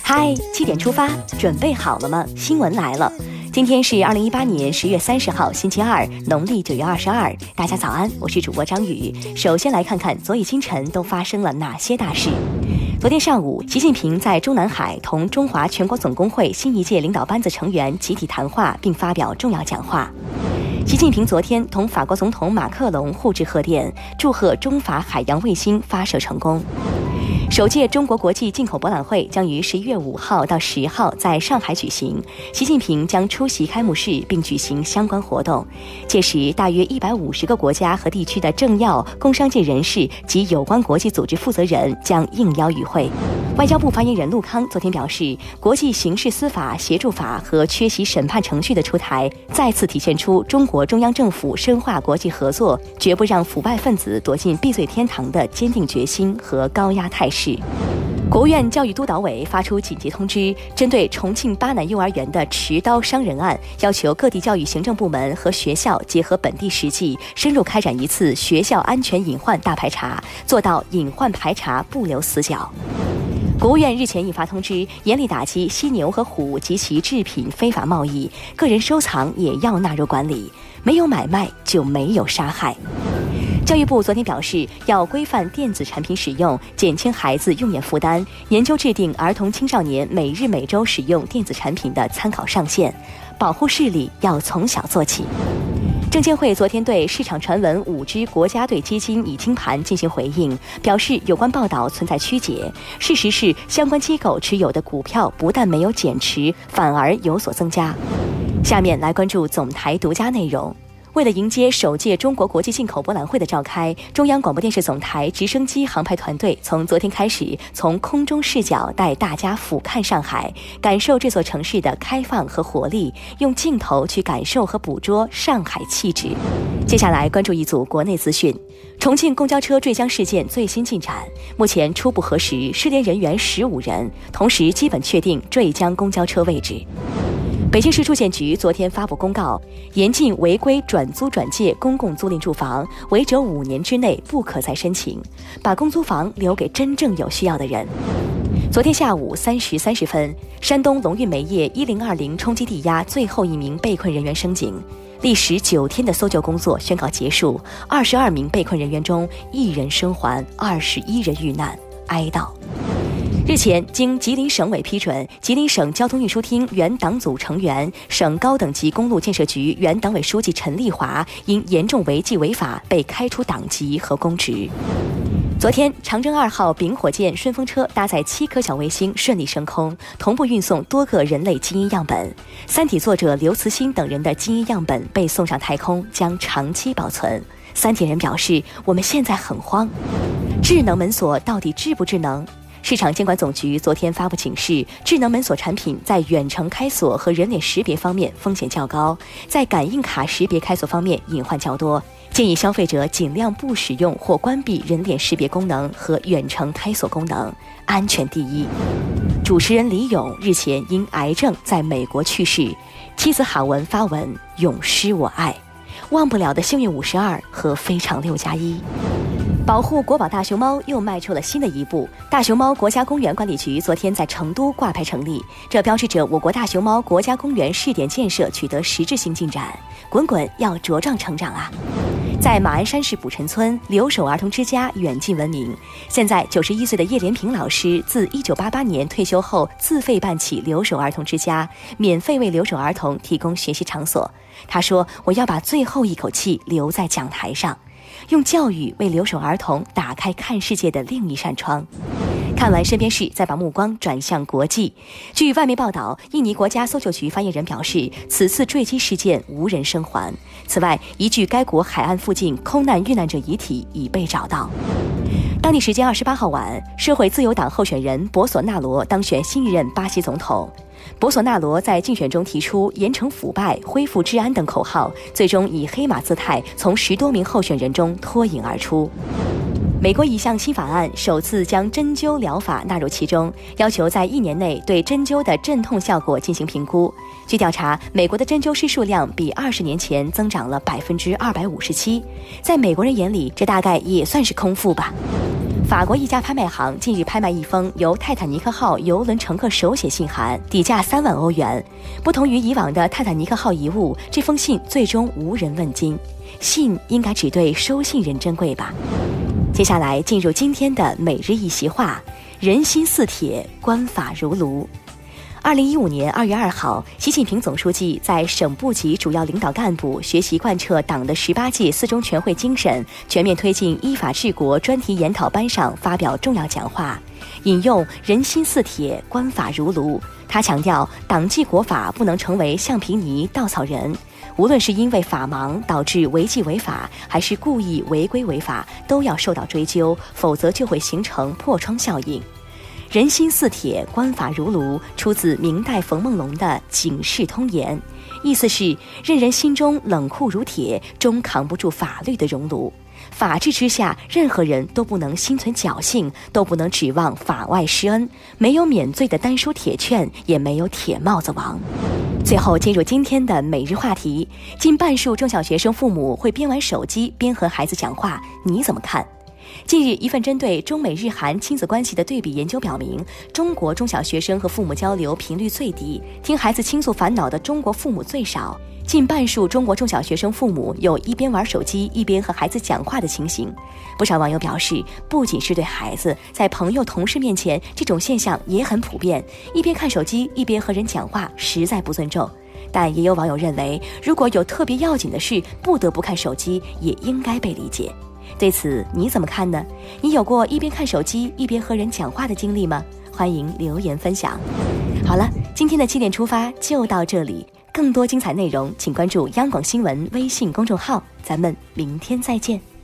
嗨，七点出发，准备好了吗？新闻来了，今天是二零一八年十月三十号，星期二，农历九月二十二。大家早安，我是主播张宇。首先来看看昨夜今晨都发生了哪些大事。昨天上午，习近平在中南海同中华全国总工会新一届领导班子成员集体谈话，并发表重要讲话。习近平昨天同法国总统马克龙互致贺电，祝贺中法海洋卫星发射成功。首届中国国际进口博览会将于十一月五号到十号在上海举行，习近平将出席开幕式并举行相关活动。届时，大约一百五十个国家和地区的政要、工商界人士及有关国际组织负责人将应邀与会。外交部发言人陆康昨天表示，国际刑事司法协助法和缺席审判程序的出台，再次体现出中国中央政府深化国际合作、绝不让腐败分子躲进避罪天堂的坚定决心和高压态势。是国务院教育督导委发出紧急通知，针对重庆巴南幼儿园的持刀伤人案，要求各地教育行政部门和学校结合本地实际，深入开展一次学校安全隐患大排查，做到隐患排查不留死角。国务院日前印发通知，严厉打击犀牛和虎及其制品非法贸易，个人收藏也要纳入管理，没有买卖就没有杀害。教育部昨天表示，要规范电子产品使用，减轻孩子用眼负担，研究制定儿童青少年每日每周使用电子产品的参考上限，保护视力要从小做起。证监会昨天对市场传闻五只国家队基金已清盘进行回应，表示有关报道存在曲解，事实是相关机构持有的股票不但没有减持，反而有所增加。下面来关注总台独家内容。为了迎接首届中国国际进口博览会的召开，中央广播电视总台直升机航拍团队从昨天开始，从空中视角带大家俯瞰上海，感受这座城市的开放和活力，用镜头去感受和捕捉上海气质。接下来关注一组国内资讯：重庆公交车坠江事件最新进展，目前初步核实失联人员十五人，同时基本确定坠江公交车位置。北京市住建局昨天发布公告，严禁违规转租转借公共租赁住房，违者五年之内不可再申请，把公租房留给真正有需要的人。昨天下午三时三十分，山东龙运煤业一零二零冲击地压最后一名被困人员升井，历时九天的搜救工作宣告结束，二十二名被困人员中一人生还，二十一人遇难，哀悼。日前，经吉林省委批准，吉林省交通运输厅原党组成员、省高等级公路建设局原党委书记陈丽华因严重违纪违法被开除党籍和公职。昨天，长征二号丙火箭顺风车搭载七颗小卫星顺利升空，同步运送多个人类基因样本。《三体》作者刘慈欣等人的基因样本被送上太空，将长期保存。三体人表示：“我们现在很慌，智能门锁到底智不智能？”市场监管总局昨天发布警示，智能门锁产品在远程开锁和人脸识别方面风险较高，在感应卡识别开锁方面隐患较多，建议消费者尽量不使用或关闭人脸识别功能和远程开锁功能，安全第一。主持人李咏日前因癌症在美国去世，妻子哈文发文永失我爱，忘不了的幸运五十二和非常六加一。保护国宝大熊猫又迈出了新的一步。大熊猫国家公园管理局昨天在成都挂牌成立，这标志着我国大熊猫国家公园试点建设取得实质性进展。滚滚要茁壮成长啊！在马鞍山市卜城村，留守儿童之家远近闻名。现在九十一岁的叶连平老师自一九八八年退休后，自费办起留守儿童之家，免费为留守儿童提供学习场所。他说：“我要把最后一口气留在讲台上。”用教育为留守儿童打开看世界的另一扇窗。看完身边事，再把目光转向国际。据外媒报道，印尼国家搜救局发言人表示，此次坠机事件无人生还。此外，一具该国海岸附近空难遇难者遗体已被找到。当地时间二十八号晚，社会自由党候选人博索纳罗当选新一任巴西总统。博索纳罗在竞选中提出“严惩腐败、恢复治安”等口号，最终以黑马姿态从十多名候选人中脱颖而出。美国一项新法案首次将针灸疗法纳入其中，要求在一年内对针灸的镇痛效果进行评估。据调查，美国的针灸师数量比二十年前增长了百分之二百五十七。在美国人眼里，这大概也算是空腹吧。法国一家拍卖行近日拍卖一封由泰坦尼克号游轮乘客手写信函，底价三万欧元。不同于以往的泰坦尼克号遗物，这封信最终无人问津。信应该只对收信人珍贵吧？接下来进入今天的每日一席话：人心似铁，官法如炉。二零一五年二月二号，习近平总书记在省部级主要领导干部学习贯彻党的十八届四中全会精神，全面推进依法治国专题研讨班上发表重要讲话，引用“人心似铁，官法如炉”。他强调，党纪国法不能成为橡皮泥、稻草人，无论是因为法盲导致违纪违法，还是故意违规违法，都要受到追究，否则就会形成破窗效应。人心似铁，官法如炉，出自明代冯梦龙的《警世通言》，意思是任人心中冷酷如铁，终扛不住法律的熔炉。法治之下，任何人都不能心存侥幸，都不能指望法外施恩。没有免罪的丹书铁券，也没有铁帽子王。最后进入今天的每日话题：近半数中小学生父母会边玩手机边和孩子讲话，你怎么看？近日，一份针对中美日韩亲子关系的对比研究表明，中国中小学生和父母交流频率最低，听孩子倾诉烦恼的中国父母最少。近半数中国中小学生父母有一边玩手机一边和孩子讲话的情形。不少网友表示，不仅是对孩子，在朋友同事面前，这种现象也很普遍。一边看手机一边和人讲话，实在不尊重。但也有网友认为，如果有特别要紧的事，不得不看手机，也应该被理解。对此你怎么看呢？你有过一边看手机一边和人讲话的经历吗？欢迎留言分享。好了，今天的七点出发就到这里，更多精彩内容请关注央广新闻微信公众号，咱们明天再见。